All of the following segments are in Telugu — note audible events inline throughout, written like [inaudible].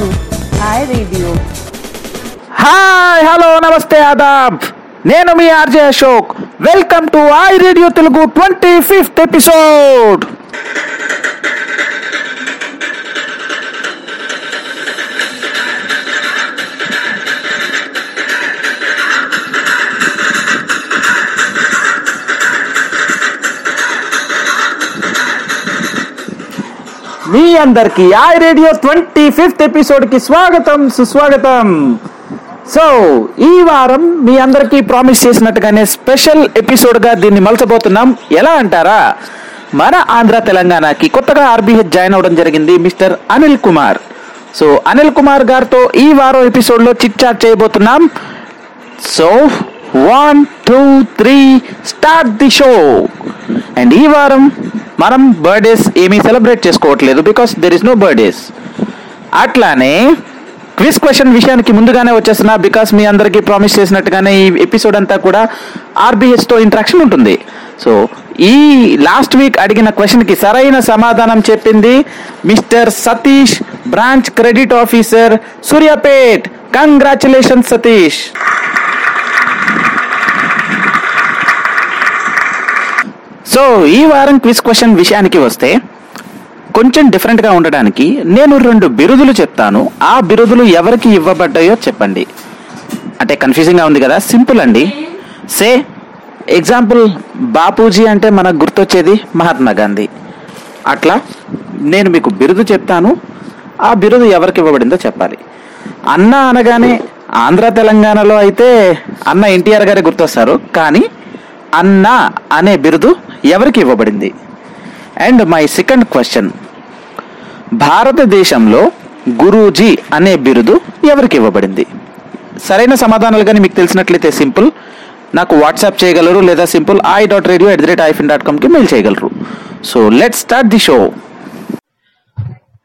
to Hi Radio. Hi hello నమస్తే ఆదాబ్ నేను మీ RJ Ashok welcome to I radio Telugu twenty fifth episode మీ అందరికి ఐ రేడియో ట్వంటీ ఫిఫ్త్ ఎపిసోడ్కి స్వాగతం సుస్వాగతం. సో ఈ వారం మీ అందరికీ ప్రామిస్ చేసినట్టుగానే స్పెషల్ ఎపిసోడ్గా దీన్ని మలచబోతున్నాం. ఎలా అంటారా? మన ఆంధ్ర తెలంగాణకి కొత్తగా ఆర్బీహెచ్ జాయిన్ అవడం జరిగింది మిస్టర్ అనిల్ కుమార్. సో అనిల్ కుమార్ గారితో ఈ వారం ఎపిసోడ్లో చిట్ చాట్ చేయబోతున్నాం. So one two three start the show and ఈ వారం మనం బర్త్డేస్ ఏమీ సెలబ్రేట్ చేసుకోవట్లేదు because there is no birthdays అట్లానే క్విజ్ క్వశ్చన్ విషయానికి ముందుగానే వచ్చేస్తున్నా బికాస్ మీ అందరికీ ప్రామిస్ చేసినట్టుగానే ఈ ఎపిసోడ్ అంతా కూడా ఆర్బిఎస్తో ఇంట్రాక్షన్ ఉంటుంది. సో ఈ లాస్ట్ వీక్ అడిగిన క్వశ్చన్కి సరైన సమాధానం చెప్పింది mister Satish branch credit officer Suryapet. Congratulation Satish. So ఈ వారం క్విజ్ క్వశ్చన్ విషయానికి వస్తే కొంచెం డిఫరెంట్గా ఉండడానికి నేను రెండు బిరుదులు చెప్తాను. ఆ బిరుదులు ఎవరికి ఇవ్వబడ్డాయో చెప్పండి. అంటే కన్ఫ్యూజింగ్గా ఉంది కదా? సింపుల్ అండి. సే ఎగ్జాంపుల్ బాపూజీ అంటే మనకు గుర్తొచ్చేది మహాత్మా గాంధీ. అట్లా నేను మీకు బిరుదు చెప్తాను. ఆ బిరుదు ఎవరికి ఇవ్వబడిందో చెప్పాలి. అన్న అనగానే ఆంధ్ర తెలంగాణలో అయితే అన్న ఎన్టీఆర్ గారే గుర్తొస్తారు. కానీ అన్న అనే బిరుదు ఎవరికి ఇవ్వబడింది? అండ్ మై సెకండ్ క్వశ్చన్ భారతదేశంలో గురూజీ అనే బిరుదు ఎవరికి ఇవ్వబడింది? సరైన సమాధానాలు కానీ మీకు తెలిసినట్లయితే సింపుల్. నాకు వాట్సాప్ చేయగలరు లేదా simple. I dot radio at the rate ifin dot కామ్కి mail చేయగలరు. So let start the show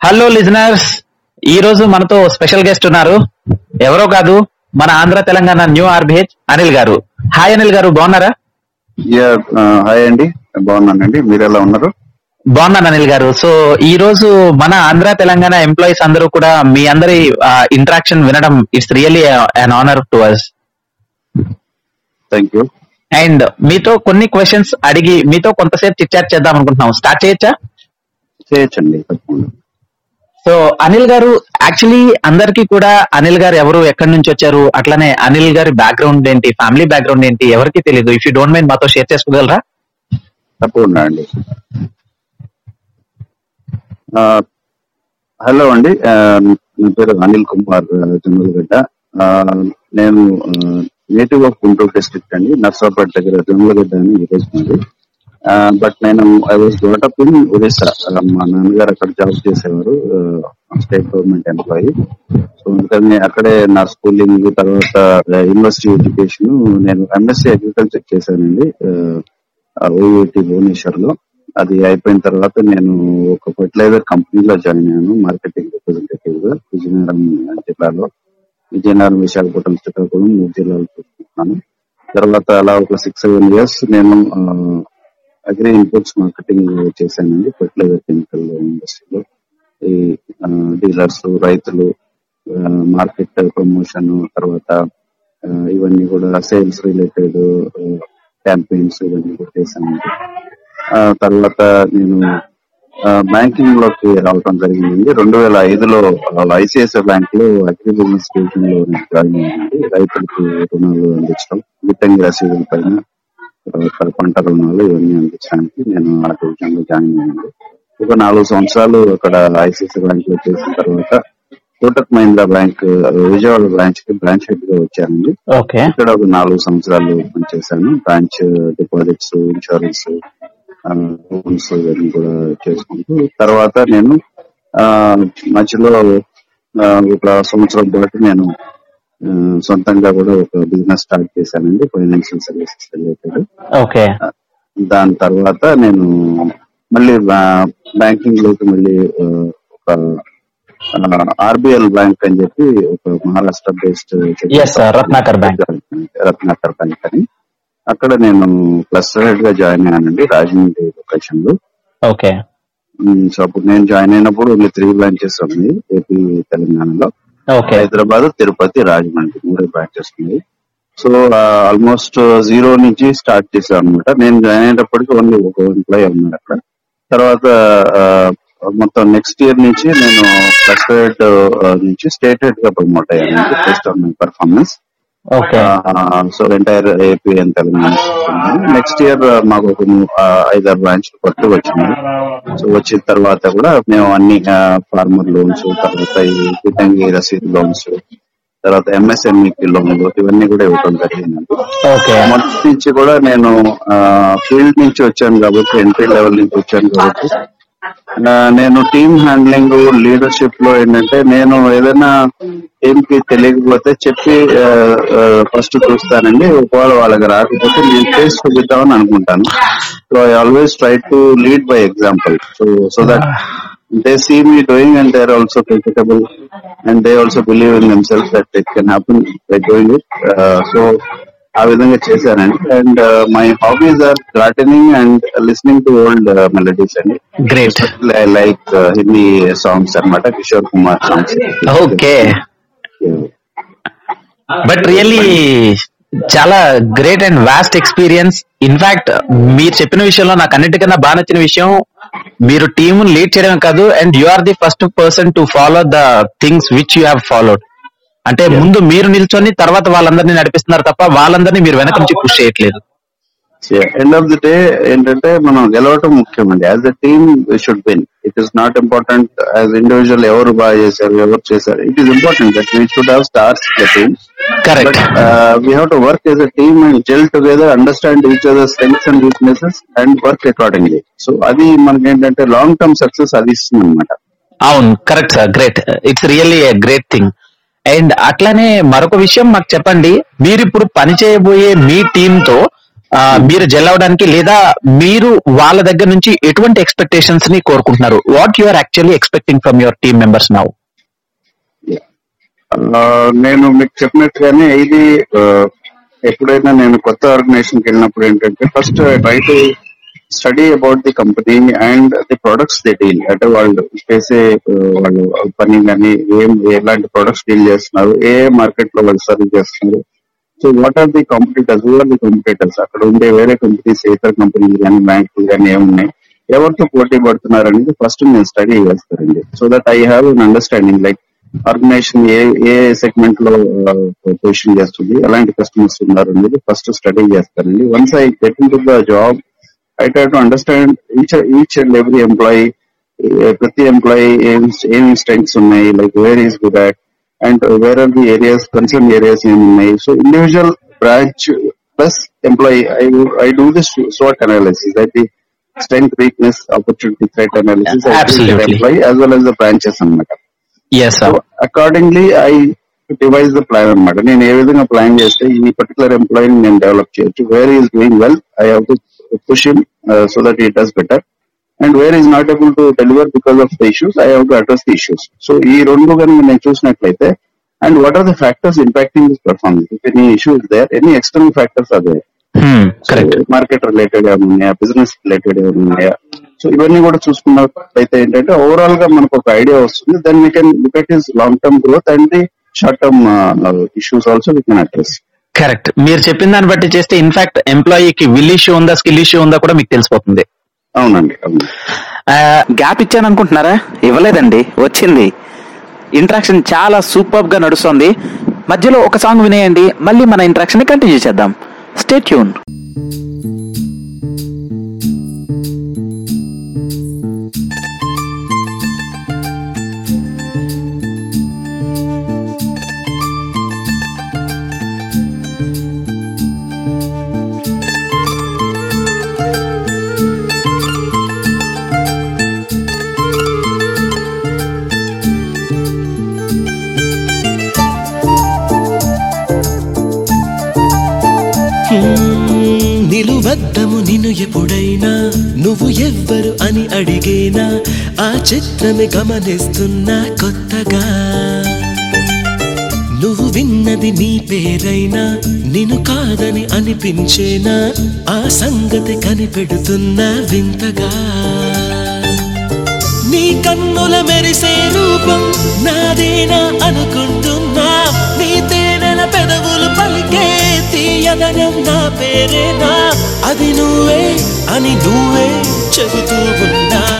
hello listeners ఈ రోజు మనతో స్పెషల్ గెస్ట్ ఉన్నారు. ఎవరో కాదు మన ఆంధ్ర తెలంగాణ న్యూ ఆర్బిహెచ్ అనిల్ గారు. హాయ్ అనిల్ గారు బాగున్నారా? హాయ్ అండి బాగున్నానండి. మీరు ఎలా ఉన్నారు? బాగున్నాను అనిల్ గారు. సో ఈ రోజు మన ఆంధ్ర తెలంగాణ ఎంప్లాయీస్ అందరూ కూడా మీ అందరి ఇంటరాక్షన్ వినడం it's really an honour to us thank you and మీతో కొన్ని క్వశ్చన్స్ అడిగి మీతో కొంతసేపు చిట్ చాట్ చేద్దాం అనుకుంటున్నాం. స్టార్ట్ చేయొచ్చా? చేయొచ్చండి సో అనిల్ గారు యాక్చువల్లీ అందరికీ కూడా అనిల్ గారు ఎవరు ఎక్కడి నుంచి వచ్చారు? అట్లానే అనిల్ గారి బ్యాక్గ్రౌండ్ ఏంటి? ఫ్యామిలీ బ్యాక్గ్రౌండ్ ఏంటి? ఎవరికి తెలియదు ఇఫ్ యూ డోంట్ మైండ్ మాతో షేర్ చేసుకోగలరా? తప్పకుండా అండి. హలో అండి నా పేరు అనిల్ కుమార్ జమ్మలగడ్డ నేను నేటివ్ ఆఫ్ గుంటూరు డిస్ట్రిక్ట్ అండి నర్సాపేట దగ్గర జమ్మలగడ్డ అని విలేజ్ బట్ నేను I was develop in Orissa. మా నాన్నగారు అక్కడ జాబ్ చేసేవారు స్టేట్ గవర్నమెంట్ ఎంప్లాయీ. సో అందుకని అక్కడే నా స్కూలింగ్ తర్వాత యూనివర్సిటీ ఎడ్యుకేషన్ నేను ఎంఎస్సీ అగ్రికల్చర్ చేశానండి. ఓయూటి భువనేశ్వర్లో అది అయిపోయిన తర్వాత నేను ఒక ఫర్టిలైజర్ కంపెనీలో జాయిన్ అయ్యాను మార్కెటింగ్ రిప్రజెంటేటివ్గా విజయనగరం జిల్లాలో. విజయనగరం విశాఖపట్నం శ్రీకాకుళం మూడు జిల్లాలు చూస్తున్నాను తర్వాత అలా ఒక సిక్స్ సెవెన్ ఇయర్స్ నేను అగ్రి ఇన్పుట్స్ మార్కెటింగ్ చేశానండి ఫర్టిలైజర్ కెమికల్ ఇండస్ట్రీలో ఈ డీలర్స్ రైతులు మార్కెట్ ప్రమోషన్ తర్వాత ఇవన్నీ కూడా సేల్స్ రిలేటెడ్ క్యాంపెయిన్స్ ఇవన్నీ కూడా ఆ, తర్వాత నేను బ్యాంకింగ్లోకి రావడం జరిగింది రెండు వేల ఐదులో ఐసిఐసిఐ బ్యాంక్లో అగ్రి బిజినెస్ డివిజన్లో జాయిన్ అయ్యింది రైతులకు రుణాలు అందించడం గిట్టంగి రసీదుల పైన తర్వాత పంట రుణాలు ఇవన్నీ అందించడానికి నేను ఆ డివిజన్లో జాయిన్ అయ్యాను ఒక నాలుగు సంవత్సరాలు అక్కడ ఐసిఐసిఐ బ్యాంక్లో చేసిన తర్వాత కోటక్ మహీంద్రా బ్యాంక్ విజయవాడ బ్రాంచ్కి బ్రాంచ్ హెడ్గా వచ్చానండి. ఓకే. ఇక్కడ ఒక నాలుగు సంవత్సరాలు పనిచేశాను. బ్రాంచ్ డిపాజిట్స్ ఇన్సూరెన్స్ లోన్స్ ఇవన్నీ కూడా చేసుకుంటూ తర్వాత నేను ఆ, మధ్యలో ఒక సంవత్సరం పాటు నేను సొంతంగా కూడా ఒక బిజినెస్ స్టార్ట్ చేశానండి. Financial services related okay. దాని తర్వాత నేను మళ్ళీ బ్యాంకింగ్లోకి మళ్ళీ ఒక ఆర్బిఎల్ బ్యాంక్ అని చెప్పి ఒక Maharashtra based. Ratnakar Bank. Ratnakar bank అని. అక్కడ నేను ప్లస్ హెడ్గా జాయిన్ అయ్యానండి రాజమండ్రి లొకేషన్లో. ఓకే సో అప్పుడు నేను జాయిన్ అయినప్పుడు ఓన్లీ త్రీ బ్రాంచెస్ ఉన్నాయి ఏపీ తెలంగాణలో. ఓకే హైదరాబాద్ తిరుపతి రాజమండ్రి మూడు బ్రాంచెస్ ఉన్నాయి. సో ఆల్మోస్ట్ జీరో నుంచి స్టార్ట్ చేసాం అనమాట నేను జాయిన్ అయినప్పటికీ ఓన్లీ ఒక ఎంప్లాయీ ఉన్నాడు అక్కడ. తర్వాత మొత్తం నెక్స్ట్ ఇయర్ నుంచి నేను క్లస్టర్ హెడ్ నుంచి స్టేట్ హెడ్గా ప్రమోట్ అయ్యాను. Based on my performance okay so entire AP and Telangana next year మాకు ఒక ఆ, ఐదారు బ్రాంచ్ కొత్తగా వచ్చినాయి. సో వచ్చిన తర్వాత కూడా మేము అన్ని ఫార్మర్ లోన్స్ తర్వాత ఈ గిడ్డంగి రసీదు లోన్స్ తర్వాత ఎంఎస్ఎంఈకి లోన్లు ఇవన్నీ కూడా ఇవ్వడం జరిగిందండి ఓకే మొదటి నుంచి కూడా నేను ఫీల్డ్ నుంచి వచ్చాను కాబట్టి ఎంట్రీ లెవెల్ నుంచి వచ్చాను కాబట్టి నేను టీమ్ హ్యాండ్లింగ్ లీడర్షిప్లో ఏంటంటే నేను ఏదైనా టీమ్కి తెలియకపోతే చెప్పి ఫస్ట్ చూస్తానండి. ఒకవేళ వాళ్ళకి రాకపోతే నేను చేసి చూపిద్దామని అనుకుంటాను. So I always try to lead by example so so that they see me doing and they are also comfortable and they also believe in themselves that it can happen by doing it so ఆ విధంగా చేశానండి and my hobbies are gardening and listening to old melodies అండి. గ్రేట్ లైక్ హిందీ సాంగ్స్ అన్నమాట Kishore Kumar songs okay but really చాలా great and vast experience in fact మీరు చెప్పిన విషయంలో నాకు అన్నిటికన్నా బాగా నచ్చిన విషయం మీరు టీమ్ లీడ్ చేయడం కాదు and you are the first person to follow the things which you have followed అంటే ముందు మీరు నిల్చొని తర్వాత వాళ్ళందరినీ నడిపిస్తున్నారు తప్ప వాళ్ళందరినీ మీరు వెనక నుంచి పుష్ చేయట్లేదు. ఎండ్ ఆఫ్ ది డే ఏంటంటే మనం గెలవటం ముఖ్యం అండి as a team should win it is not important as individual ఎవరు బాగా చేశారు ఎవరు చేశారు. It is important that we should have stars the team correct we have to work as a team and gel together understand each other strengths and weaknesses and work accordingly so అది మనకి ఏంటంటే లాంగ్ టర్మ్ సక్సెస్ అది ఇస్తుంది అనమాట అవును correct sir great it's really great thing and అట్లానే మరొక విషయం మాకు చెప్పండి. మీరు ఇప్పుడు పని చేయబోయే మీ టీమ్తో మీరు జెల్ అవడానికి లేదా మీరు వాళ్ళ దగ్గర నుంచి ఎటువంటి ఎక్స్పెక్టేషన్స్ని కోరుకుంటున్నారు? What you are actually expecting from your team members now నేను మీకు చెప్పినట్టుగానే ఇది ఎప్పుడైనా నేను కొత్త ఆర్గనైజేషన్ వెళ్ళినప్పుడు ఏంటంటే first try to study about the company and the products they deal అంటే వాళ్ళు చేసే వాళ్ళు పని కానీ ఏం ఎలాంటి ప్రొడక్ట్స్ డీల్ చేస్తున్నారు ఏ మార్కెట్లో వాళ్ళు సర్వ్ చేస్తున్నారు. So what are the competitors are the competitors అక్కడ ఉండే వేరే కంపెనీస్ ఇతర కంపెనీలు కానీ బ్యాంకులు కానీ ఏమున్నాయి ఎవరితో పోటీ పడుతున్నారు అనేది ఫస్ట్ నేను స్టడీ చేస్తానండి. So that I have an understanding like organization ఏ ఏ సెగ్మెంట్లో uh, పొజిషన్ చేస్తుంది ఎలాంటి కస్టమర్స్ ఉన్నారు అనేది ఫస్ట్ స్టడీ చేస్తానండి. Once I get in to the job I try to understand each each and every employee ప్రతి ఎంప్లాయీ ఏం ఏం స్ట్రెంగ్స్ ఉన్నాయి like where is good at and where are the areas concern areas ఏమున్నాయి so individual branch plus employee I I do this swat analysis అయితే strength weakness opportunity threat analysis Absolutely. Employee as well as the branches అన్నమాట yes so accordingly I devise the plan అన్నమాట నేను ఏ విధంగా ప్లాన్ చేస్తే ఈ పర్టికులర్ ఎంప్లాయీని నేను డెవలప్ చేయొచ్చు where is doing well I have to push him so that he does better and where is not able to deliver because of the issues I have to address the issues so ఈ రెండు కనుక నేను చూసినట్లయితే and what are the factors impacting this performance if any issues there any external factors are there correct market related ఏమున్నాయా business related ఏమున్నాయా సో ఇవన్నీ కూడా చూసుకున్నట్లయితే ఏంటంటే ఓవరాల్గా మనకు ఒక ఐడియా వస్తుంది. Then we can look at is long term growth and the short term issues also we can address correct. మీరు చెప్పిన దాన్ని బట్టి చేస్తే ఇన్ఫాక్ట్ ఎంప్లాయీకి విల్ ఇష్యూ ఉందా స్కిల్ ఇష్యూ ఉందా కూడా మీకు తెలిసిపోతుంది. అవునండి అవును. గ్యాప్ ఇచ్చాను అనుకుంటున్నారా ఇవ్వలేదండి వచ్చింది. ఇంట్రాక్షన్ చాలా సూపర్గా నడుస్తుంది. మధ్యలో ఒక సాంగ్ వినేయండి మళ్ళీ మన ఇంట్రాక్షన్ కంటిన్యూ చేద్దాం స్టే ట్యూన్ ఆ చిత్రమే గమనిస్తున్నా కొత్తగా. నువ్వు విన్నది నీ పేరైనా నిన్ను కాదని అనిపించేనా ఆ సంగతి కనిపెడుతున్నా వింతగా. నీ కన్నుల మెరిసే రూపం నాదేనా అనుకుంటున్నా నీ తేనెల పెదవులు పలికే తీయదనం నా పేరేనా అది నువ్వే అని నువ్వే చెబుతూ ఉన్నా.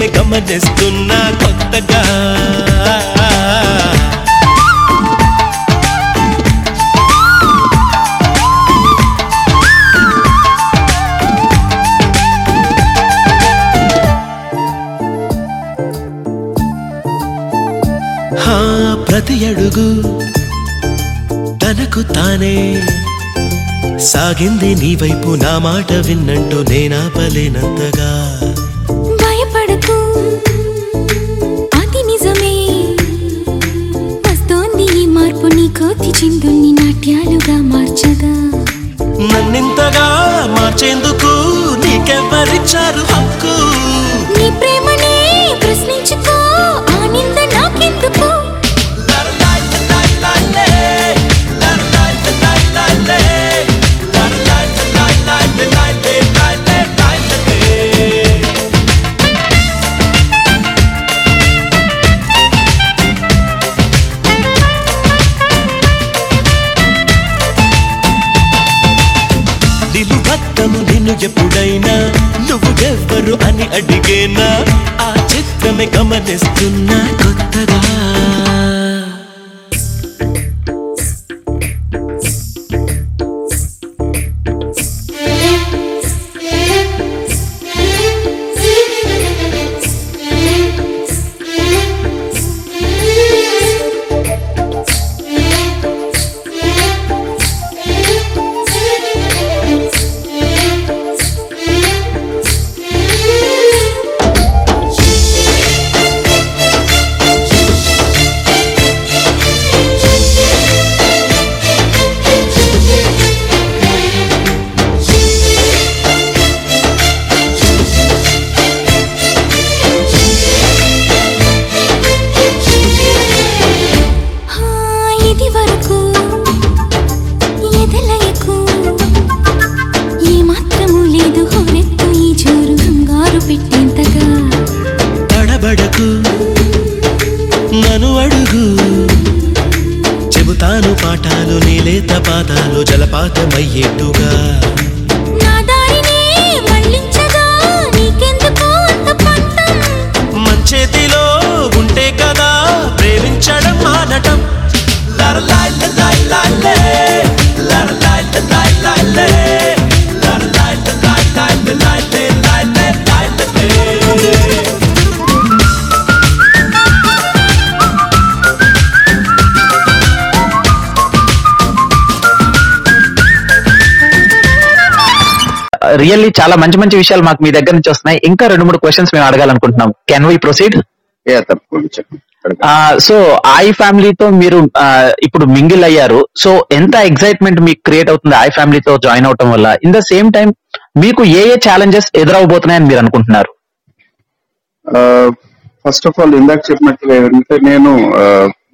చిత్రమే గమనిస్తున్నా కొత్తగా. హా, ప్రతి అడుగు తనకు తానే. సాగింది నీ వైపు నా మాట విన్నంటూ నేనాపలేనంతగా. గమనిస్తున్నా కొత్తగా రియల్లీ చాలా మంచి మంచి విషయాలు మాకు మీ దగ్గర నుంచి వస్తున్నాయి. ఇంకా రెండు మూడు క్వశ్చన్స్ మేము అడగాలనుకుంటున్నాం can we proceed. So I ఫ్యామిలీతో మీరు ఇప్పుడు మింగిల్ అయ్యారు. సో ఎంత ఎక్సైట్మెంట్ మీకు క్రియేట్ అవుతుంది ఐ ఫ్యామిలీతో జాయిన్ అవటం వల్ల? ఇన్ ద సేమ్ టైం మీకు ఏ ఏ ఛాలెంజెస్ ఎదురవబోతున్నాయని మీరు అనుకుంటున్నారు? ఫస్ట్ ఆఫ్ ఆల్ ఇందాక చెప్పినట్టుగా ఏంటంటే నేను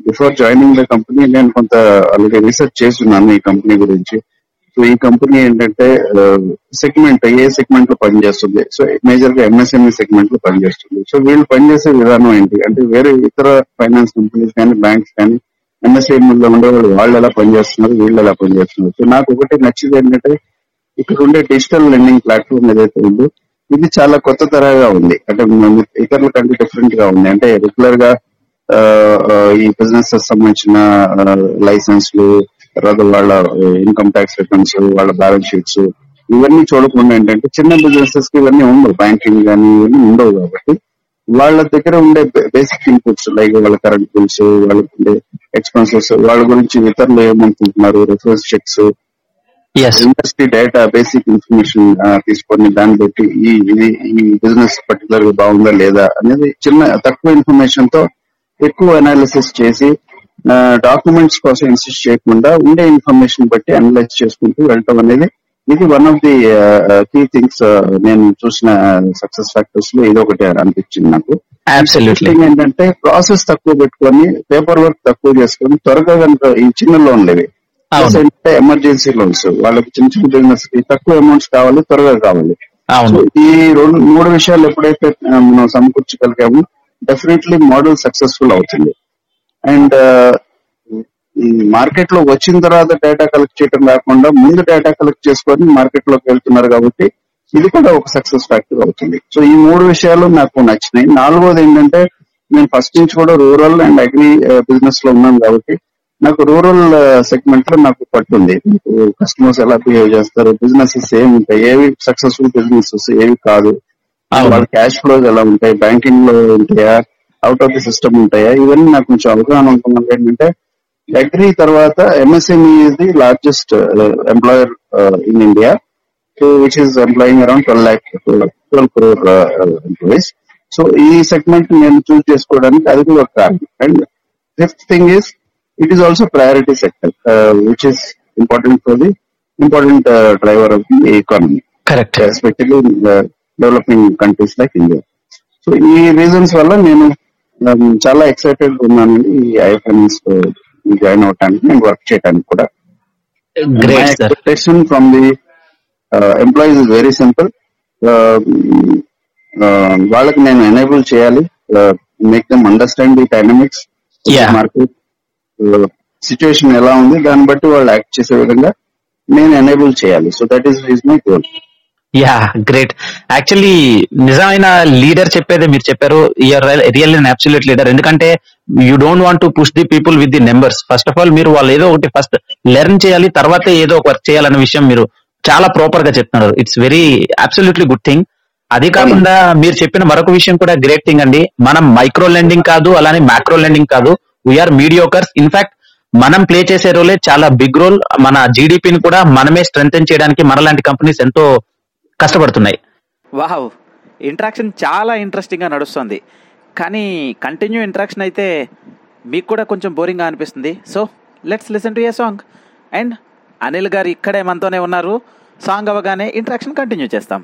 బిఫోర్ జాయినింగ్ ద కంపెనీ నేను కొంత ఆల్రెడీ రీసెర్చ్ చేస్తున్నాను ఈ కంపెనీ గురించి. సో ఈ కంపెనీ ఏంటంటే సెగ్మెంట్ ఏ సెగ్మెంట్లో పనిచేస్తుంది? సో మేజర్గా ఎంఎస్ఎంఈ సెగ్మెంట్లో పనిచేస్తుంది. సో వీళ్ళు పనిచేసే విధానం ఏంటి? అంటే వేరే ఇతర ఫైనాన్స్ కంపెనీస్ కానీ బ్యాంక్స్ కానీ ఎంఎస్ఎంఈ లో ఉండేవాళ్ళు వాళ్ళు ఎలా పనిచేస్తున్నారు? వీళ్ళు ఎలా పనిచేస్తున్నారు? సో నాకు ఒకటి నచ్చింది ఏంటంటే ఇక్కడ ఉండే డిజిటల్ లెండింగ్ ప్లాట్ఫామ్ ఏదైతే ఉందో ఇది చాలా కొత్త తరగా ఉంది. అంటే ఇతరుల కంటే డిఫరెంట్గా ఉంది. అంటే రెగ్యులర్గా ఈ బిజినెస్ సంబంధించిన లైసెన్స్లు తర్వాత వాళ్ళ ఇన్కమ్ ట్యాక్స్ రిటర్న్స్ వాళ్ళ బ్యాలెన్స్ షీట్స్ ఇవన్నీ చూడకుండా ఏంటంటే చిన్న బిజినెసెస్కి ఇవన్నీ ఉండవు. బ్యాంకింగ్ కానీ ఇవన్నీ ఉండవు కాబట్టి వాళ్ళ దగ్గర ఉండే బేసిక్ ఇన్పుట్స్ లైక్ వాళ్ళ కరెంట్ బిల్స్ వాళ్ళకి ఉండే ఎక్స్పెన్సెస్ వాళ్ళ గురించి ఇతరులు ఏమనుకుంటున్నారు? Reference checks industry data basic information తీసుకొని దాన్ని బట్టి ఈ ఇది ఈ బిజినెస్ పర్టికులర్గా బాగుందా లేదా అనేది చిన్న తక్కువ ఇన్ఫర్మేషన్తో ఎక్కువ అనాలిసిస్ చేసి డాక్యుమెంట్స్ కోసం ఇన్సిస్ట్ చేయకుండా ఉండే ఇన్ఫర్మేషన్ బట్టి అనలైజ్ చేసుకుంటూ వెళ్ళటం అనేది ఇది one of the key things నేను చూసిన సక్సెస్ ఫ్యాక్టర్స్లో ఇది ఒకటి అనిపించింది నాకు. ఏంటంటే ప్రాసెస్ తక్కువ పెట్టుకొని పేపర్ వర్క్ తక్కువ చేసుకొని త్వరగా కనుక ఈ చిన్న లోన్లు ఇవి. అంటే ఎమర్జెన్సీ లోన్స్ వాళ్ళకి చిన్న చిన్న బిజినెస్కి తక్కువ అమౌంట్స్ కావాలి త్వరగా కావాలి. ఈ రెండు మూడు విషయాలు ఎప్పుడైతే మనం సమకూర్చగలిగామో డెఫినెట్లీ మోడల్ సక్సెస్ఫుల్ అవుతుంది. అండ్ మార్కెట్లో వచ్చిన తర్వాత డేటా కలెక్ట్ చేయడం కాకుండా ముందు డేటా కలెక్ట్ చేసుకొని మార్కెట్లోకి వెళ్తున్నారు కాబట్టి ఇది కూడా ఒక సక్సెస్ ఫ్యాక్టర్ అవుతుంది. సో ఈ మూడు విషయాలు నాకు నచ్చినాయి. నాలుగోది ఏంటంటే నేను ఫస్ట్ నుంచి కూడా రూరల్ అండ్ అగ్రి బిజినెస్లో ఉన్నాను కాబట్టి నాకు రూరల్ సెగ్మెంట్లో నాకు పట్టుంది. కస్టమర్స్ ఎలా బిహేవ్ చేస్తారు? బిజినెసెస్ ఏమి ఉంటాయి? ఏవి సక్సెస్ఫుల్ బిజినెసెస్? ఏవి కాదు. వాళ్ళ క్యాష్ ఫ్లోస్ ఎలా ఉంటాయి? బ్యాంకింగ్లో ఉంటాయా? అవుట్ ఆఫ్ ది సిస్టమ్ ఉంటాయా? ఇవన్నీ నాకు కొంచెం అవగాహన ఉంటుంది ఏంటంటే అగ్రి తర్వాత MSME is the largest employer in India which is employing around twelve lakh twelve crore employees so ఈ సెగ్మెంట్ నేను చూస్ చేసుకోవడానికి అది కూడా ఒక కారణం. And fifth thing is it is also priority sector which is important for the important driver of the economy correct especially developing countries like India so ఈ రీజన్స్ వల్ల నేను um, చాలా ఎక్సైటెడ్ ఉన్నానండి ఈ ఐ ఫైనాన్స్ జాయిన్ అవడానికి నేను వర్క్ చేయడానికి కూడా. Expectation from the employees is very simple వాళ్ళకి నేను ఎనేబుల్ చేయాలి. Make them understand the dynamics. Market situation ఎలా ఉంది దాన్ని బట్టి వాళ్ళు యాక్ట్ చేసే విధంగా నేను ఎనేబుల్ చేయాలి. So that is is my goal ya great. Actually నిజమైన లీడర్ చెప్పేదే మీరు చెప్పారు. You're real and absolute leader ఎందుకంటే you don't want to push the people with the numbers first of all మీరు వాళ్ళు ఏదో ఒకటి ఫస్ట్ లెర్న్ చేయాలి తర్వాత ఏదో ఒక వర్క్ చేయాలన్న విషయం మీరు చాలా ప్రాపర్గా చెప్తున్నారు. It's very absolutely good thing అది కాకుండా మీరు చెప్పిన మరొక విషయం కూడా గ్రేట్ థింగ్ అండి. మనం మైక్రో లెండింగ్ కాదు అలానే మ్యాక్రో లెండింగ్ కాదు. వీఆర్ మీడియోకర్స్ ఇన్ఫాక్ట్ మనం ప్లే చేసే రోలే చాలా బిగ్ రోల్ మన జీడిపిని కూడా మనమే స్ట్రెంగ్ చేయడానికి మనలాంటి కంపెనీస్ ఎంతో కష్టపడుతున్నాయి. వావ్ ఇంట్రాక్షన్ చాలా ఇంట్రెస్టింగ్గా నడుస్తుంది. కానీ కంటిన్యూ ఇంట్రాక్షన్ అయితే మీకు కూడా కొంచెం బోరింగ్గా అనిపిస్తుంది. So let's listen to a song and Anil garu ఇక్కడే మనతోనే ఉన్నారు. సాంగ్ అవ్వగానే ఇంట్రాక్షన్ కంటిన్యూ చేస్తాం.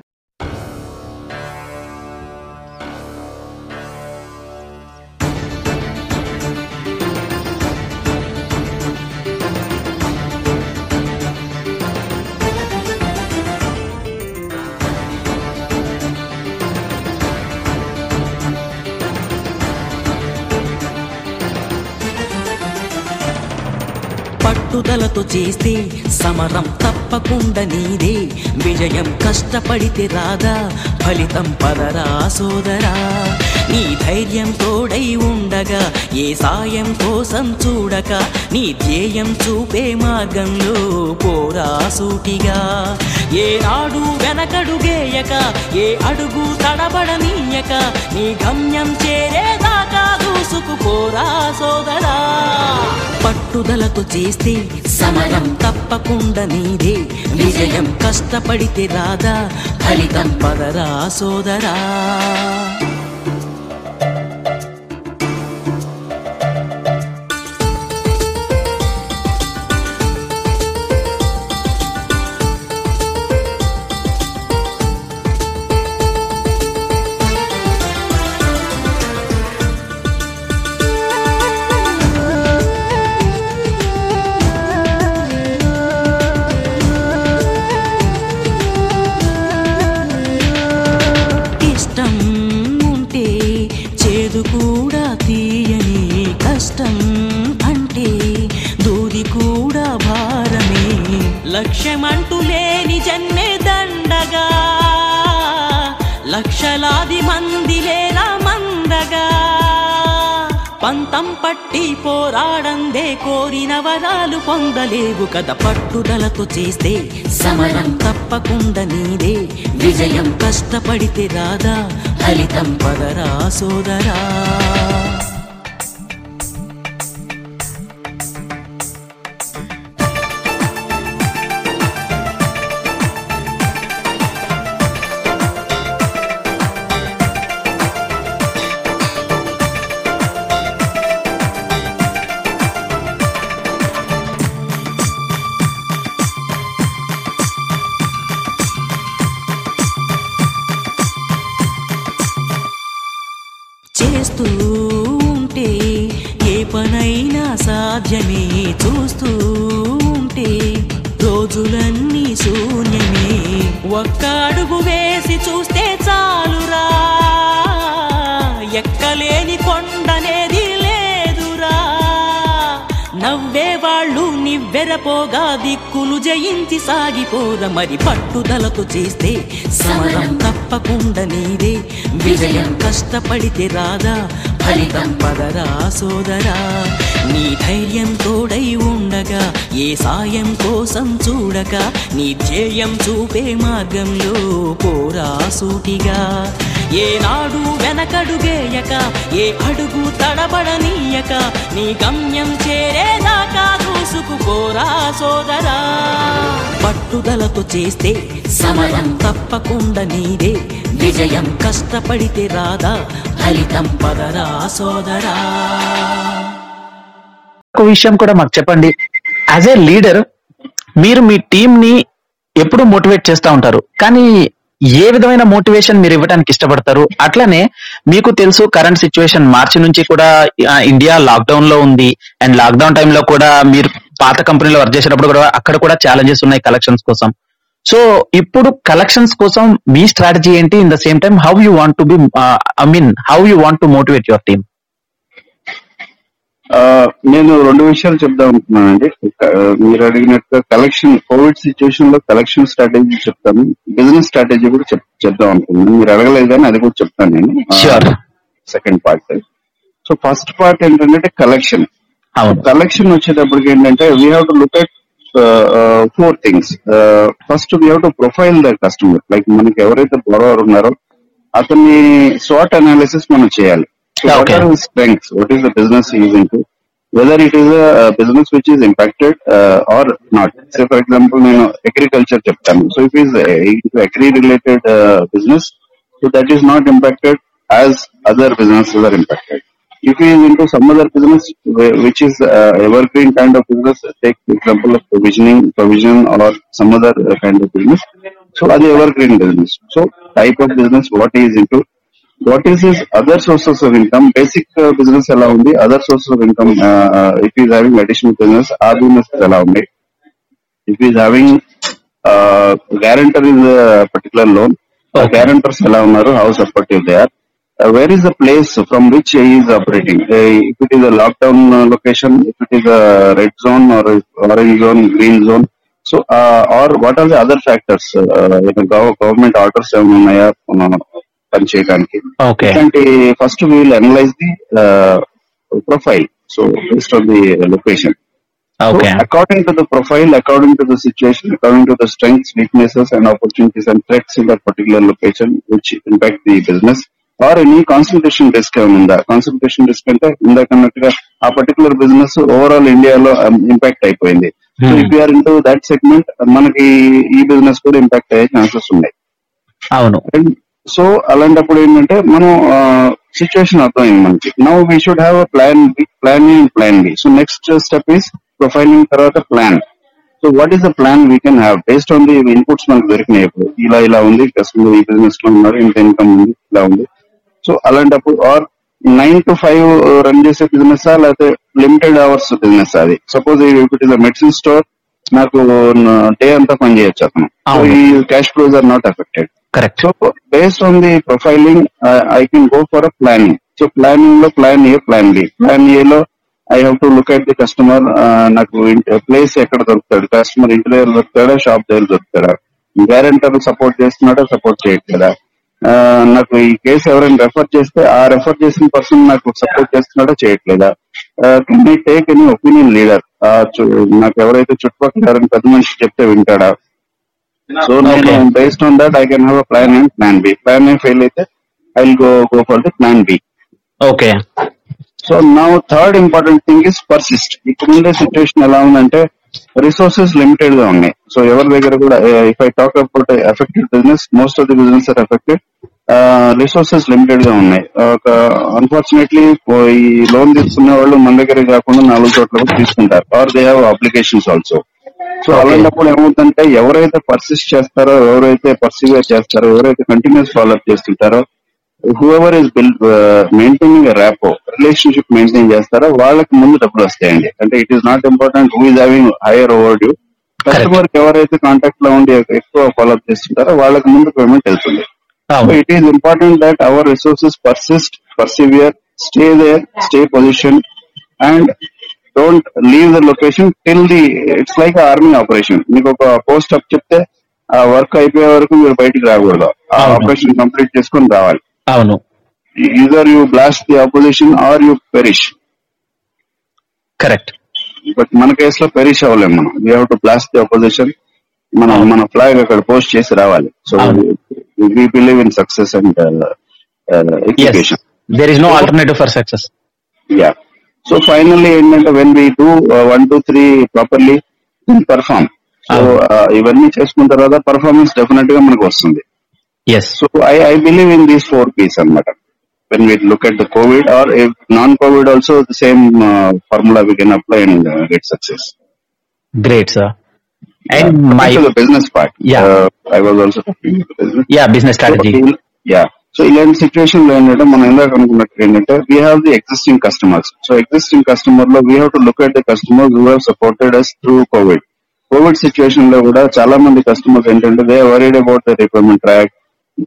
పట్టుదలతో చేస్తే సమరం తప్పకుండా నీదే. విజయం కష్టపడితే రాదా ఫలితం పదరా సోదరా. నీ ధైర్యం తోడై ఉండగా ఏ సాయం కోసం చూడక నీ ధ్యేయం చూపే మార్గంలో పోరా సూటిగా. ఏ నాడు వెనకడుగేయక ఏ అడుగు తడబడనీయక నీ గమ్యం చేరేదాకా దూసుకుపోరా సోదరా. పట్టుదలతో చేస్తే సమయం తప్పకుండా నీదే విజయం కష్టపడితే రాదా ఫలితం పదరా సోదరా. పంతం పట్టి పోరాడందే కోరిన వరాలు పొందలేవు కదా పట్టుదలతో చేస్తే. సమరం తప్పకుండా నీదే విజయం కష్టపడితే రాదా ఫలితం పదరా సోదరా. నవ్వే వాళ్ళు నివ్వెరపోగా దిక్కులు జయించి సాగిపోర మరి పట్టుదలతో చేస్తే సమరం తప్పకుండా నీదే. విజయం. కష్టపడితే రాదా ఫలితం పదరా సోదరా. నీ ధైర్యం తోడై ఉండగా ఏ సాయం కోసం చూడక నీ ధ్యేయం చూపే మార్గంలో పోరా సూటిగా. ఏనాడు వెనకడుగేయక ఏ అడుగు తడబడనీయక నీ గమ్యం చేరేదాకా దూసుకుపోరా సోదరా. పట్టుదలతో చేస్తే సమరం తప్పకుండా నీదే విజయం కష్టపడితే రాదా ఫలితం పదరా సోదరా. ఒక విషయం కూడా మాకు చెప్పండి. యాజ్ ఏ లీడర్ మీరు మీ టీం ని ఎప్పుడు మోటివేట్ చేస్తూ ఉంటారు? కానీ ఏ విధమైన మోటివేషన్ మీరు ఇవ్వడానికి ఇష్టపడతారు? అట్లనే మీకు తెలుసు కరెంట్ సిచ్యువేషన్ మార్చి నుంచి కూడా ఇండియా లాక్డౌన్లో ఉంది అండ్ లాక్డౌన్ టైంలో కూడా మీరు పాత కంపెనీలో వర్క్ చేసినప్పుడు కూడా అక్కడ కూడా ఛాలెంజెస్ ఉన్నాయి కలెక్షన్స్ కోసం. సో ఇప్పుడు కలెక్షన్స్ కోసం మీ స్ట్రాటజీ ఏంటి? In the same time how you want to be I mean how you want to motivate your team నేను రెండు విషయాలు చెప్దాం అనుకున్నానండి మీరు అడిగినట్టుగా కలెక్షన్ కోవిడ్ సిచ్యువేషన్లో కలెక్షన్ స్ట్రాటజీ చెప్తాను. బిజినెస్ స్ట్రాటజీ కూడా చెప్ చెప్దాం అనుకున్నాను మీరు అడగలేదు కానీ అది కూడా చెప్తాను నేను. Second part so first part ఏంటంటే కలెక్షన్ కలెక్షన్ వచ్చేటప్పటికి ఏంటంటే we have to look at four things first we have to profile the customer like మనకి ఎవరైతే బొరవర్ ఉన్నారో అతన్ని స్వాట్ అనాలిసిస్ మనం చేయాలి. So okay. what are his strengths? What is the business he is into? Whether it is a, business which is impacted uh, or not. Say for example, you know, agriculture chapter. So if it is a into agri-related uh, business, so that is not impacted as other businesses are impacted. If he is into some other business which is uh, evergreen kind of business, take example of provisioning, provision or some other uh, kind of business. So are they evergreen business. So type of business what he is into, what is his other sources of income, basic uh, business allow the other sources of income, uh, uh, if he is having additional business, our business allow if he is having uh, guarantor in the particular loan, uh, guarantors allow uన్నారు, how supportive they are. Uh, where is the place from which he is operating? Uh, if it is a lockdown uh, location, if it is a red zone or a orange zone, green zone. So, uh, or what are the other factors? Uh, you know, gov- government orders ఏమైనా ఉన్నాయా uh, పని చేయడానికి. First we'll analyse the profile so based on the location according to the profile according to the situation according to the strengths weaknesses and opportunities and threats in the particular location which impact the business or any concentration risk ఏమైనా ఉందా? కాన్సన్ట్రేషన్ రిస్క్ అంటే ఇందాకన్నట్టుగా ఆ పర్టికులర్ బిజినెస్ ఓవరాల్ ఇండియాలో ఇంపాక్ట్ అయిపోయింది. So if are into that segment మనకి ఈ బిజినెస్ కూడా ఇంపాక్ట్ అయ్యే ఛాన్సెస్ ఉన్నాయి. అవును. సో అలాంటప్పుడు ఏంటంటే మనం సిచ్యువేషన్ అర్థమైంది మనకి. Now we should have a plan B plan A plan B so next step is profiling తర్వాత plan so what is the plan we can have based on the inputs మనకు దొరికినాయి ఇప్పుడు. ఇలా ఇలా ఉంది కస్టమర్ ఈ బిజినెస్లో ఉన్నారు ఇంత ఇన్కమ్ ఉంది ఇలా ఉంది. సో అలాంటప్పుడు are nine to five run చేసే బిజినెస్ లేకపోతే లిమిటెడ్ అవర్స్ బిజినెస్ అది? Suppose it is medicine store నాకు డే అంతా పని చేయొచ్చు అతను. సో. ఈ cash flows are not affected correct so based on the profiling I can go for a planning so ప్లానింగ్లో plan A plan B plan A లో I have to look at the customer నాకు ప్లేస్ ఎక్కడ దొరుకుతాడు? కస్టమర్ ఇంటి దగ్గర దొరుకుతాడా? షాప్ దగ్గర దొరుకుతాడా? గ్యారెంటర్ సపోర్ట్ చేస్తున్నాడా? సపోర్ట్ చేయట్లేదా? నాకు ఈ కేసు ఎవరైనా రెఫర్ చేస్తే ఆ రెఫర్ చేసిన పర్సన్ నాకు సపోర్ట్ చేస్తున్నాడా? చేయట్లేదా? Can I take any opinion leader నాకు ఎవరైతే చుట్టుపక్కల ఎవరైనా పెద్ద మనిషి చెప్తే వింటాడా? సో నేను. Based on that I can have plan and plan B plan A fail అయితే I will go go for the plan B okay so నా third important thing is persist ఇప్పుడుండే సిచ్యువేషన్ ఎలా ఉందంటే రిసోర్సెస్ లిమిటెడ్గా ఉన్నాయి. సో ఎవరి దగ్గర కూడా if I talk about affected business most of the business are affected resources లిమిటెడ్గా ఉన్నాయి. ఒక అన్ఫార్చునేట్లీ ఈ లోన్ తీసుకునే వాళ్ళు మన దగ్గర కాకుండా నాలుగు చోట్ల తీసుకుంటారు. Are they have applications also so అలాంటప్పుడు ఏమవుతుందంటే ఎవరైతే పర్సిస్ట్ చేస్తారో ఎవరైతే పర్సివేర్ చేస్తారో ఎవరైతే continuous follow up చేస్తుంటారో whoever is bill maintaining rapport relationship maintain చేస్తారో వాళ్ళకి ముందు డబ్బులు వస్తాయండి. అంటే it is not important who is having higher overdue customer ఎవరైతే కాంటాక్ట్లో ఉండి ఎక్కువ ఫాలోఅప్ చేస్తుంటారో వాళ్ళకి ముందు పేమెంట్ వెళ్తుంది. So అవును. it is important that our resources persist, persevere, stay there, stay leave the location till the. It's like a army operation. మీకు ఒక పోస్ట్ అప్ చెప్తే ఆ వర్క్ అయిపోయే వరకు మీరు బయటికి రాకూడదు. ఆ. ఆపరేషన్ కంప్లీట్ చేసుకొని రావాలి. అవును. Either you blast the opposition or you perish correct but మన కేసులో పెరిష్ అవ్వలేము మనం. We have to blast the opposition మనం మన ఫ్లాగ్ అక్కడ పోస్ట్ చేసి రావాలి. So. We believe in success and education there is no alternative for success yeah so finally ఏంటంటే when we do one two three properly perform so ఇవన్నీ చేసుకున్న తర్వాత పర్ఫార్మెన్స్ డెఫినెట్గా మనకు వస్తుంది. So I I believe in these four P's అనమాట when we look at the Covid or non Covid also the same formula we can apply and get success great sir and my business part Yeah. I was also yeah business strategy yeah so ఇలాంటి సిచ్యువేషన్లో ఏంటంటే మనం ఇందాక అనుకున్నట్టు ఏంటంటే we have the existing customers so existing కస్టమర్లో we have to look at the customer who have supported us through Covid Covid సిచ్యువేషన్లో కూడా చాలా మంది కస్టమర్స్ ఏంటంటే they worried about the requirement track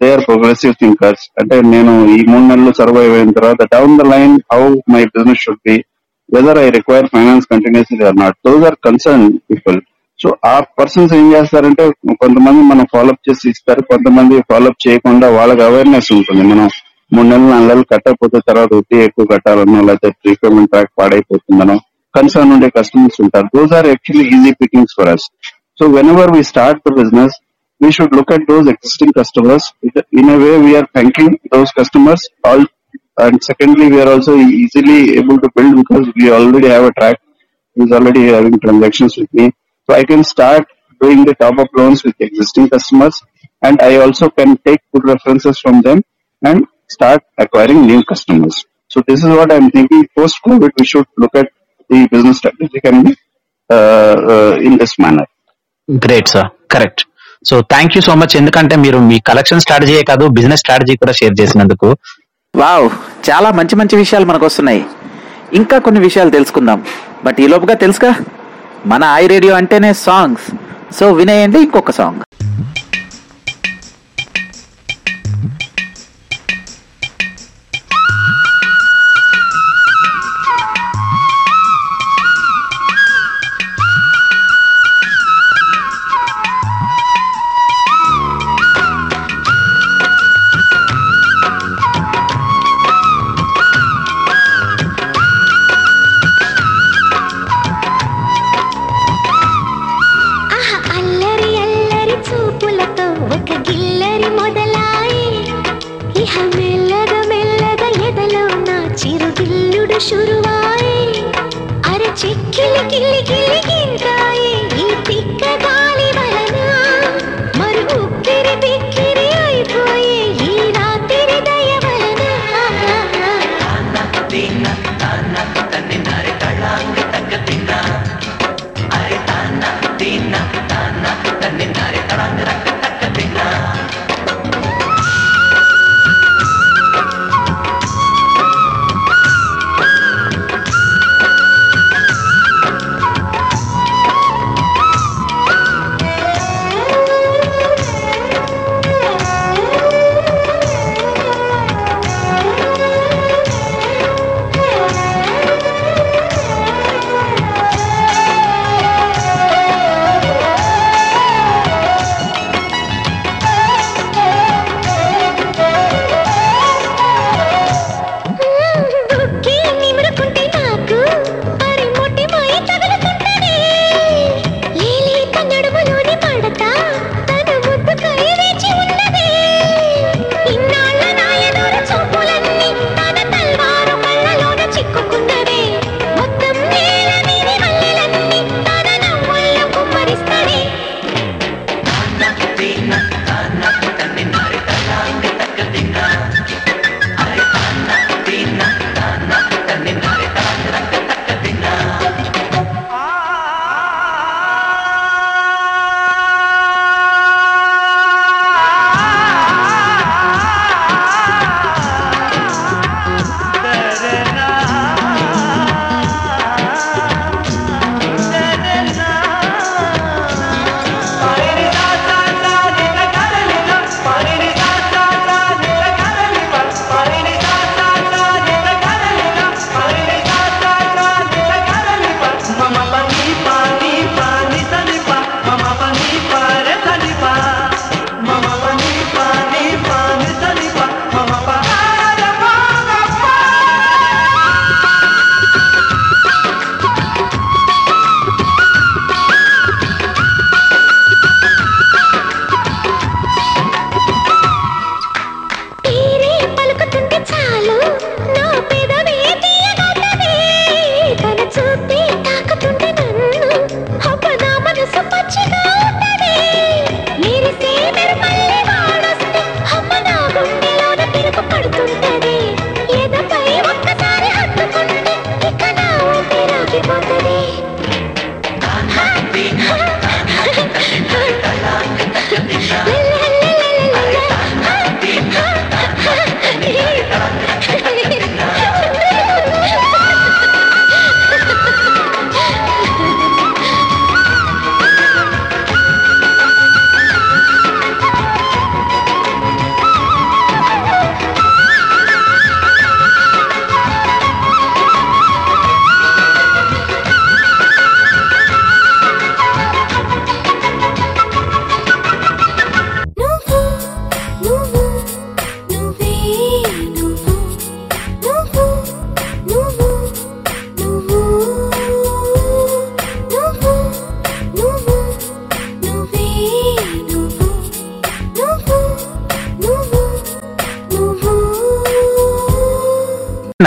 they are progressive thinkers అంటే నేను ఈ మూడు నెలలు సర్వైవ్ అయిన తర్వాత down the line how my business should be whether I require finance continuously or not those are concern people so ఆ పర్సన్స్ ఏం చేస్తారంటే కొంతమంది మనం ఫాలోఅప్ చేసి ఇస్తారు కొంతమంది ఫాలోఅప్ చేయకుండా వాళ్ళకి అవేర్నెస్ ఉంటుంది. మనం మూడు నెలలు నాలుగు నెలలు కట్టకపోతే తర్వాత వడ్డీ ఎక్కువ కట్టాలన్నా లేకపోతే ప్రీపేమెంట్ ట్రాక్ పాడైపోతుందనో కన్సర్న్ ఉండే కస్టమర్స్ ఉంటారు. Those are actually easy pickings for us so whenever we start the business we should look at those existing customers in a way we're thanking those customers all and secondly we're also easily able to build because we already have a track is already having transactions so I can start doing the top up loans with existing customers, and I also can take good references from them and start acquiring new customers. So this is what I'm thinking. Post COVID, we should look at the business strategy can be uh, uh, in this manner. Great sir correct so thank you so much ఎందుకంటే మీరు మీ కలెక్షన్ స్ట్రాటజీయే కాదు బిజినెస్ స్ట్రాటజీ కూడా షేర్ చేసినందుకు వావ్ చాలా మంచి మంచి విషయాలు మనకు వస్తున్నాయి ఇంకా కొన్ని విషయాలు తెలుసుకుందాం బట్ ఈ లోపుగా తెలుసుగా మన ఐ రేడియో అంటేనే సాంగ్స్. సో వినేయండి ఇంకొక సాంగ్.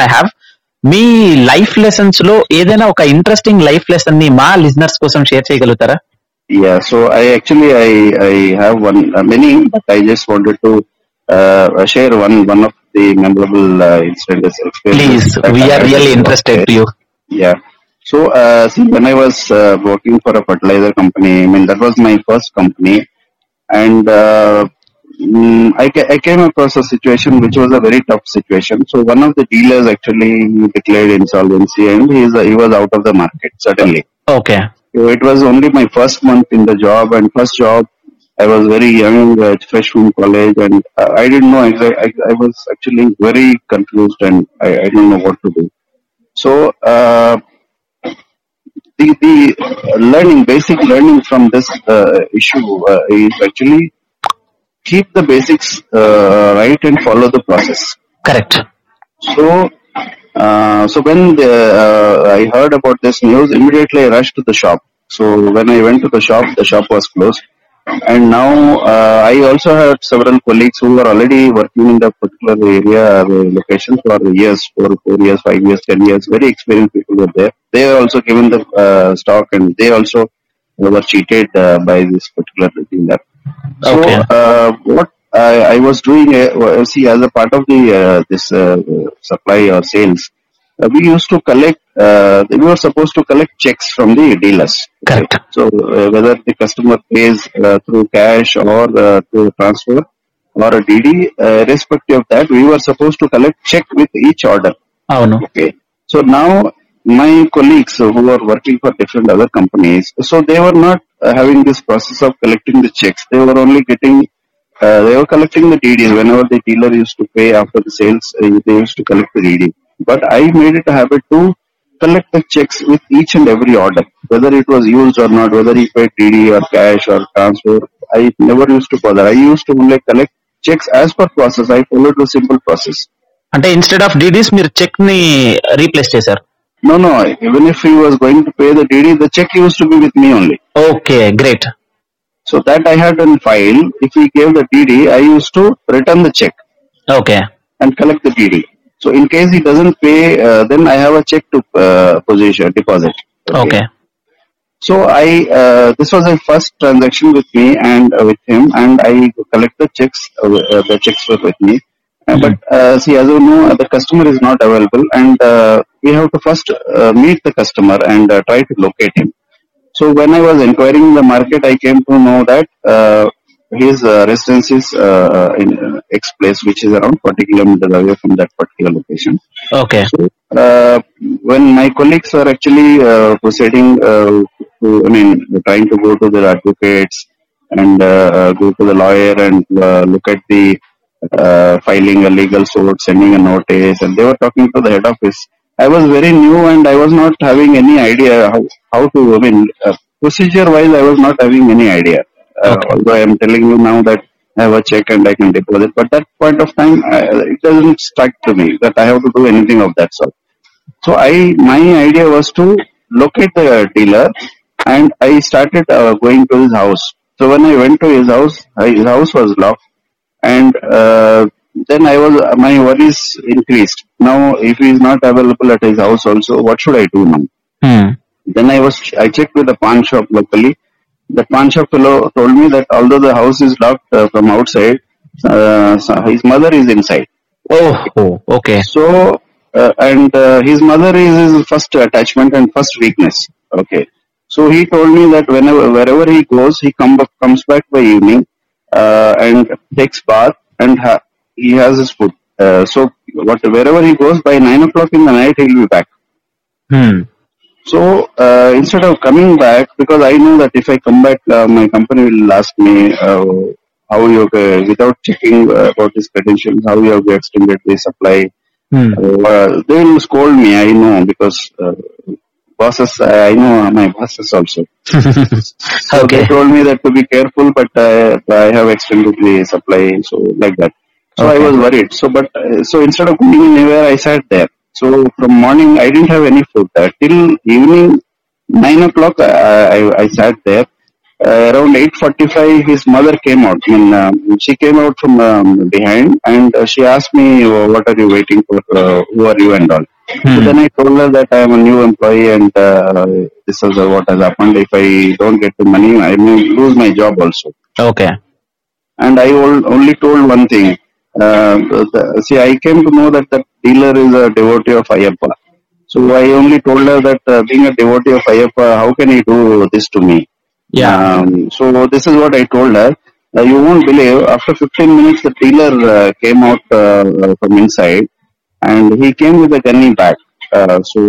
ఐ హ్యావ్ మీ లైఫ్ లెసన్స్లో ఏదైనా ఒక ఇంట్రెస్టింగ్ లైఫ్ లెసన్ని మా లిజనర్స్ కోసం షేర్ చేయగలుగుతారా Yeah, so I actually I I have one uh, many, but I just wanted to uh, share one one of the memorable uh, incidents experiences. Please we're had really interested. To you Yeah. So uh, see, when I was uh, working for a fertilizer company, I mean that was my first company, and uh, mm, I ca- I came across a situation which was a very tough situation. So one of the dealers actually declared insolvency, and he is he was out of the market suddenly. Okay So it was only my first month in the job and first job. I was very young, uh, fresh from college, and uh, I didn't know. Exactly, I, I was actually very confused, and I, I didn't know what to do. So uh, the the learning, basic learning from this uh, issue uh, is actually keep the basics uh, right and follow the process. Correct. So, uh, so when the, uh, I heard about this news, immediately I rushed to the shop. So when I went to the shop, the shop was closed. And now uh, I also had several colleagues who were already working in the particular area location for years, for four years, five years, ten years. Very experienced people were there. They were also given the uh, stock, and they also were cheated uh, by this particular thing that So Okay. uh, what I, I was doing, uh, well, see, as a part of the uh, this uh, supply or sales, uh, we used to collect. Uh, we were supposed to collect checks from the dealers. Correct. So uh, whether the customer pays uh, through cash or uh, through transfer or a DD, uh, irrespective of that, we were supposed to collect check with each order. అవును Okay. So now my colleagues who are working for different other companies, so they were not uh, having this process of collecting the checks. They were only getting, uh, they were collecting the DDs. Whenever the dealer used to pay after the sales, uh, they used to collect the DD. But I made it a habit to collect the checks with each and every order, whether it was used or not, whether he paid DD or cash or transfer. I never used to bother. I used to only collect checks as per process. I followed a simple process. అంటే ఇన్స్టెడ్ ఆఫ్ డీడీస్ మీరు చెక్ ని రీప్లేస్ చేశారు no, no. Even if he was going to pay the DD, the check used to be with me only. Okay, great. So that I had in file. If he gave the DD, I used to return the check. Okay. And collect the DD. So in case he doesn't pay, uh, then I have a check to uh, position deposit. Okay. okay. So I uh, this was my first transaction with me and uh, with him, and I collect the checks. Uh, the checks were with me. Uh, But uh, see, as you know, the customer is not available, and uh, we have to first uh, meet the customer and uh, try to locate him. So when I was inquiring in the market, I came to know that uh, his uh, residence is uh, in uh, X place, which is around 40 kilometers away from that particular location. okay So uh, when my colleagues were actually uh, proceeding, uh, to, I mean, trying to go to their advocates and uh, uh, go to the lawyer and uh, look at the uh, filing a legal suit, sending a notice, and they were talking to the head office. I was very new and I was not having any idea how, how to, I mean, uh, procedure wise, I was not having any idea. Uh, Okay. Although I am telling you now that I have a check and I can deposit, but that point of time, I, it doesn't strike to me that I have to do anything of that sort. So I, my idea was to locate the dealer and I started uh, going to his house. So when I went to his house, uh, his house was locked and uh, then I was my worries increased. Now, if he is not available at his house, also, what should I do now? Hmm. Then I was I checked with the pawn shop locally. The pawn shop fellow told me that although the house is locked uh, from outside, uh, his mother is inside. Oh, okay. So, uh, and uh, his mother is his first attachment and first weakness. Okay. So he told me that whenever, wherever he goes, he come, comes back by evening uh, and takes bath and ha- he has his food. Uh, so what, wherever he goes by nine o'clock in the night, he'll be back. So uh, instead of coming back, because I know that if I come back, uh, my company will ask me uh, how you uh, without checking uh, about his credentials, how you have extended the supply. Uh, they will scold me. I know because uh, bosses. I know my bosses also. [laughs] So Okay. they told me that to be careful, but uh, I have extended the supply, so like that. So I was worried. So, but uh, so instead of going anywhere, I sat there. So from morning, I didn't have any food. Uh, till evening, nine o'clock, I, I, I sat there. Uh, around 8:45, his mother came out. I mean, um, she came out from um, behind, and uh, she asked me, "Oh, "What are you waiting for? Uh, who are you?" and all. So then I told her that I am a new employee, and uh, this is uh, what has happened. If I don't get the money, I may lose my job also. Okay. And I only told one thing. Uh, the, see, I came to know that the dealer is a devotee of Ayappa. So I only told her that uh, being a devotee of Ayappa, how can he do this to me? Yeah. Um, so this is what I told her. Uh, you won't believe. After 15 minutes, the dealer uh, came out uh, from inside, and he came with a gunny bag. Uh, so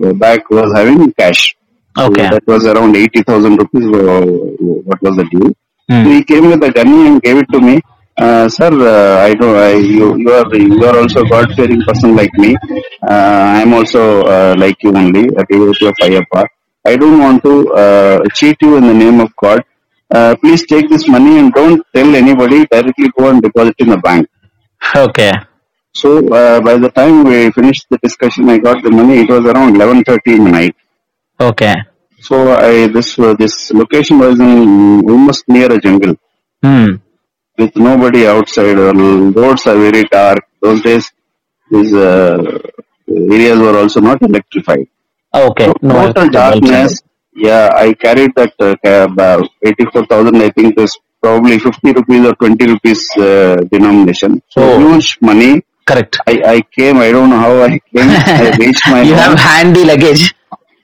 the bag was having cash. So Okay. that was around 80,000 rupees. Uh, what was the deal? Hmm. So he came with a gunny and gave it to me. Uh, sir, uh, I know I, you, you are you are also God fearing person like me. Uh, I am also uh, like you only a devotee of Ayappa. I don't want to uh, cheat you in the name of God. Uh, please take this money and don't tell anybody. Directly go and deposit in the bank. Okay. So uh, by the time we finished the discussion, I got the money. It was around 11:30 in the night. Okay. So I this uh, this location was in almost near a jungle. Hmm. With nobody outside, or roads are very dark. Those days, these uh, areas were also not electrified. Ah, okay. No, total darkness. Yeah, I carried that uh, uh 84,000. I think it's probably 50 rupees or 20 rupees uh, denomination. So oh. huge money. Correct. I, I came. I don't know how I came. I [laughs] reached my. you home. have handy luggage.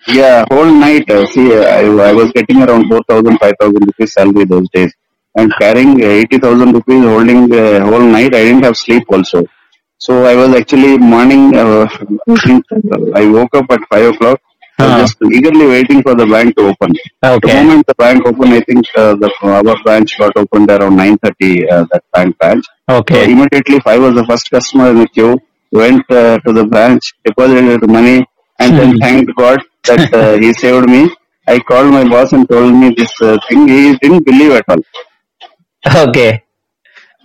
Yeah, whole night. Uh, see, uh, I, I was getting around 4,000, 5,000 rupees salary those days. And carrying 80,000 rupees holding the whole night, I didn't have sleep also. So I was actually morning. Uh, I woke up at five o'clock. Uh-huh. Just eagerly waiting for the bank to open. Okay. The moment the bank opened, I think uh, the our branch got opened around nine thirty. Uh, that bank branch. Okay. So immediately, I was the first customer in the queue. Went uh, to the branch, deposited money, and then hmm. thanked God that uh, [laughs] He saved me. I called my boss and told me this uh, thing. He didn't believe at all. Okay.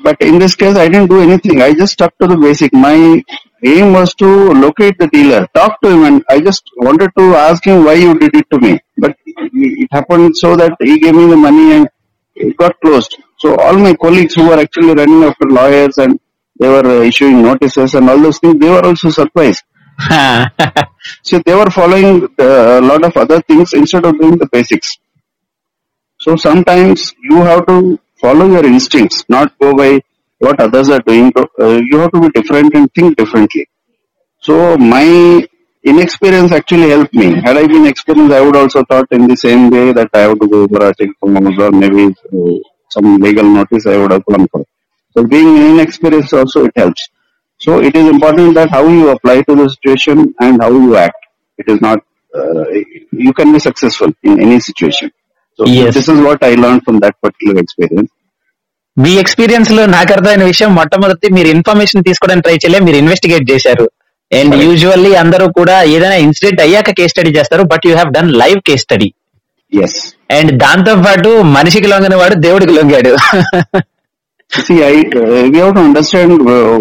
But in this case, I didn't do anything. I just stuck to the basic. My aim was to locate the dealer, talk to him, and I just wanted to ask him why you did it to me. But it happened so that he gave me the money and it got closed. So all my colleagues who were actually running after lawyers and they were uh, issuing notices and all those things, they were also surprised. [laughs] So they were following a lot of other things instead of doing the basics. So sometimes you have to follow your instincts, not go by what others are doing. Uh, you have to be different and think differently. So my inexperience actually helped me. Had I been experienced, I would also thought in the same way that I have to go for a check or maybe uh, some legal notice I would have gone for. So being inexperienced also it helps. So it is important that how you apply to the situation and how you act. It is not, uh, you can be successful in any situation. Yes. this is what I learned from that particular experience. మీ ఎక్స్పీరియన్స్లో నాకు అర్థమైన విషయం మొట్టమొదటి మీరు ఇన్ఫర్మేషన్ తీసుకోవడానికి ట్రై చేయలే మీరు ఇన్వెస్టిగేట్ చేశారు అండ్. యూజువల్లీ అందరూ కూడా ఏదైనా ఇన్సిడెంట్ అయ్యాక కేస్ స్టడీ చేస్తారు but you have done live case study. And దాంతో పాటు మనిషికి లొంగిన వాడు దేవుడికి లొంగాడు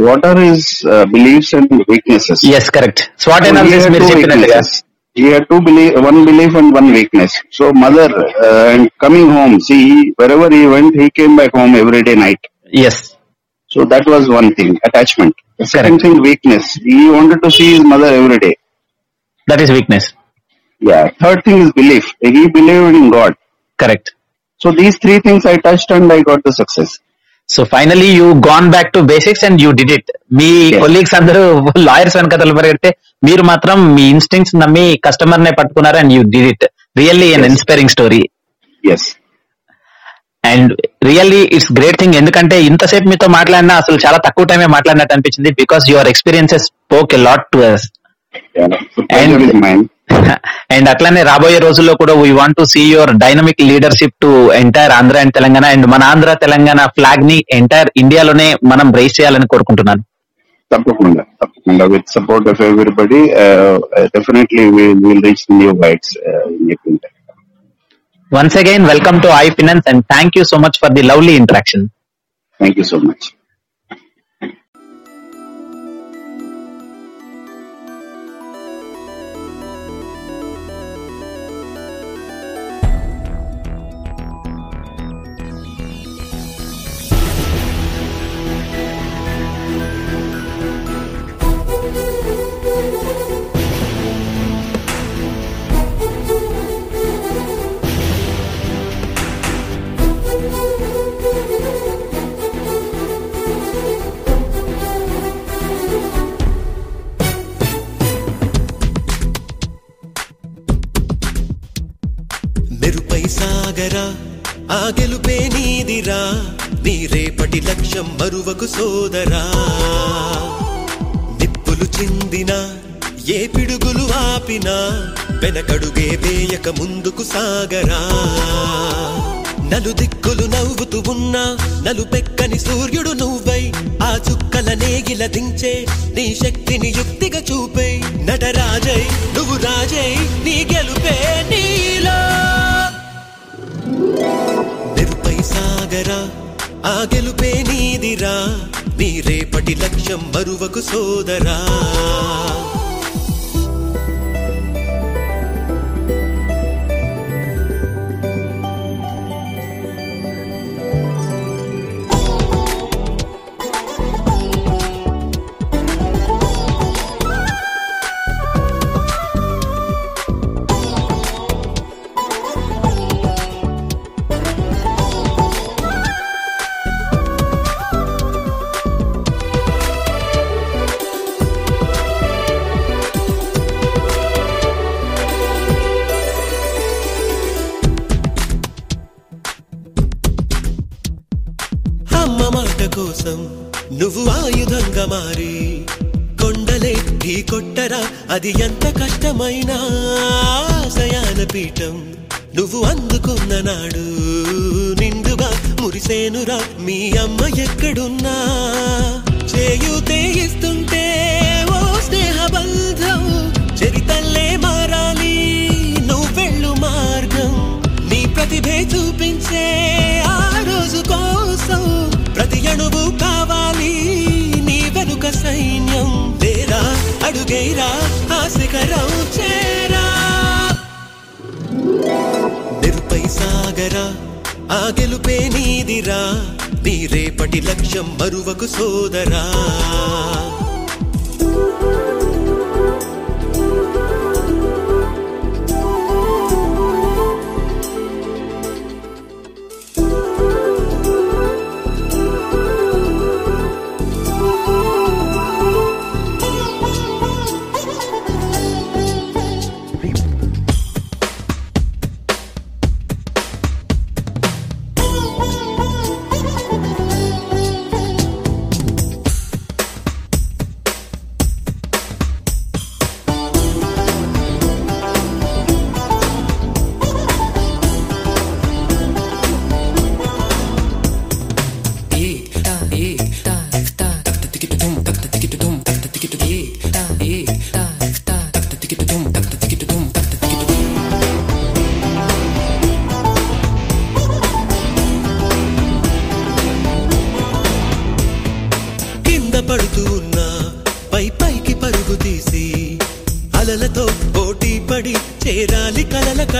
what are his uh, beliefs and weaknesses. Yes correct swat analysis మీరు చెప్పినట్టుగా He had two belief, one belief and one weakness. So mother uh, coming home, see wherever he went, he came back home every day night. Yes. So that was one thing, attachment. The second thing, weakness. He wanted to see his mother every day. That is weakness. Yeah. Third thing is belief. He believed in God. Correct. So these three things I touched and I got the success. So finally you gone back to basics and you did it me. Colleagues అందరూ లాయర్స్ వెనకతలు పరిగెడితే మీరు మాత్రం మీ ఇన్స్టింగ్స్ నమ్మి కస్టమర్ నే పట్టుకున్నారు and you did it really an. Inspiring story Yes. And really it's great thing ఎందుకంటే ఇంతసేపు మీతో మాట్లాడినా అసలు చాలా తక్కువ టైమే మాట్లాడినట్టు అనిపించింది because your experiences spoke a lot to us Yeah. And అట్లానే రాబోయే రోజుల్లో కూడా we want to see your dynamic leadership to entire Andhra and Telangana and మన ఆంధ్ర తెలంగాణ ఫ్లాగ్ని ఎంటైర్ ఇండియాలోనే మనం రైస్ చేయాలని కోరుకుంటున్నాను. తప్పకుండా తప్పకుండా. With support of everybody definitely will reach new చెప్పింటే once again welcome to I finance and thank you so much for the lovely interaction thank you so much ఆ గెలుపే నీదిరా నీ రేపటి లక్ష్యం మరువకు సోదరా. నిప్పులు చిందిన ఏ పిడుగులు ఆపినా వెనకడుగే వేయక ముందుకు సాగరా. నలు దిక్కులు నవ్వుతూ ఉన్నా నలు పెక్కని సూర్యుడు నువ్వై ఆ చుక్కల నేగిల దించే నీ శక్తిని యుక్తిగా చూపే నటరాజై నువ్వు రాజై నీ గెలుపే నీలో. నిరుపై సాగరా ఆ గెలుపే నీదిరా నీ రేపటి లక్ష్యం మరువకు సోదరా. అది ఎంత కష్టమైనా ఆశయాన పీఠం. నువ్వు అందుకున్న నాడు నిండుగా మురిసేనురా మీ అమ్మ ఎక్కడున్నా. అడుగైరా ఆ శిఖరం చేరా. నిరుపై సాగరా ఆ గెలుపే నీదిరా నీ రేపటి లక్ష్యం మరువకు సోదరా.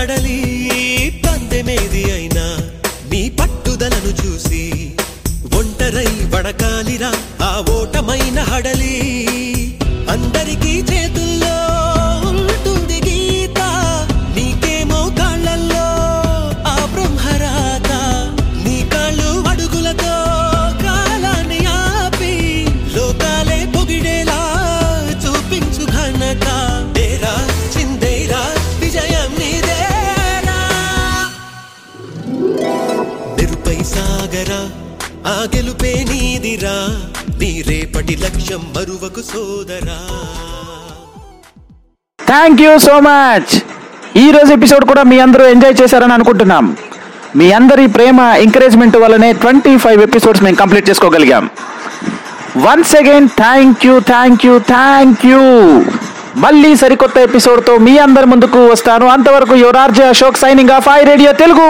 కడలి యూ సో మచ్ ఈ రోజు ఎపిసోడ్ కూడా మీ అందరూ ఎంజాయ్ చేశారని అనుకుంటున్నాం. మీ అందరి ప్రేమ ఎంకరేజ్మెంట్ వల్లనే ట్వంటీ ఫైవ్ ఎపిసోడ్స్ మేము complete చేసుకోగలిగాం. Once again thank you thank you thank you మళ్ళీ సరికొత్త ఎపిసోడ్తో మీ అందరి ముందుకు వస్తాను. అంతవరకు your RJ Ashok signing off I radio Telugu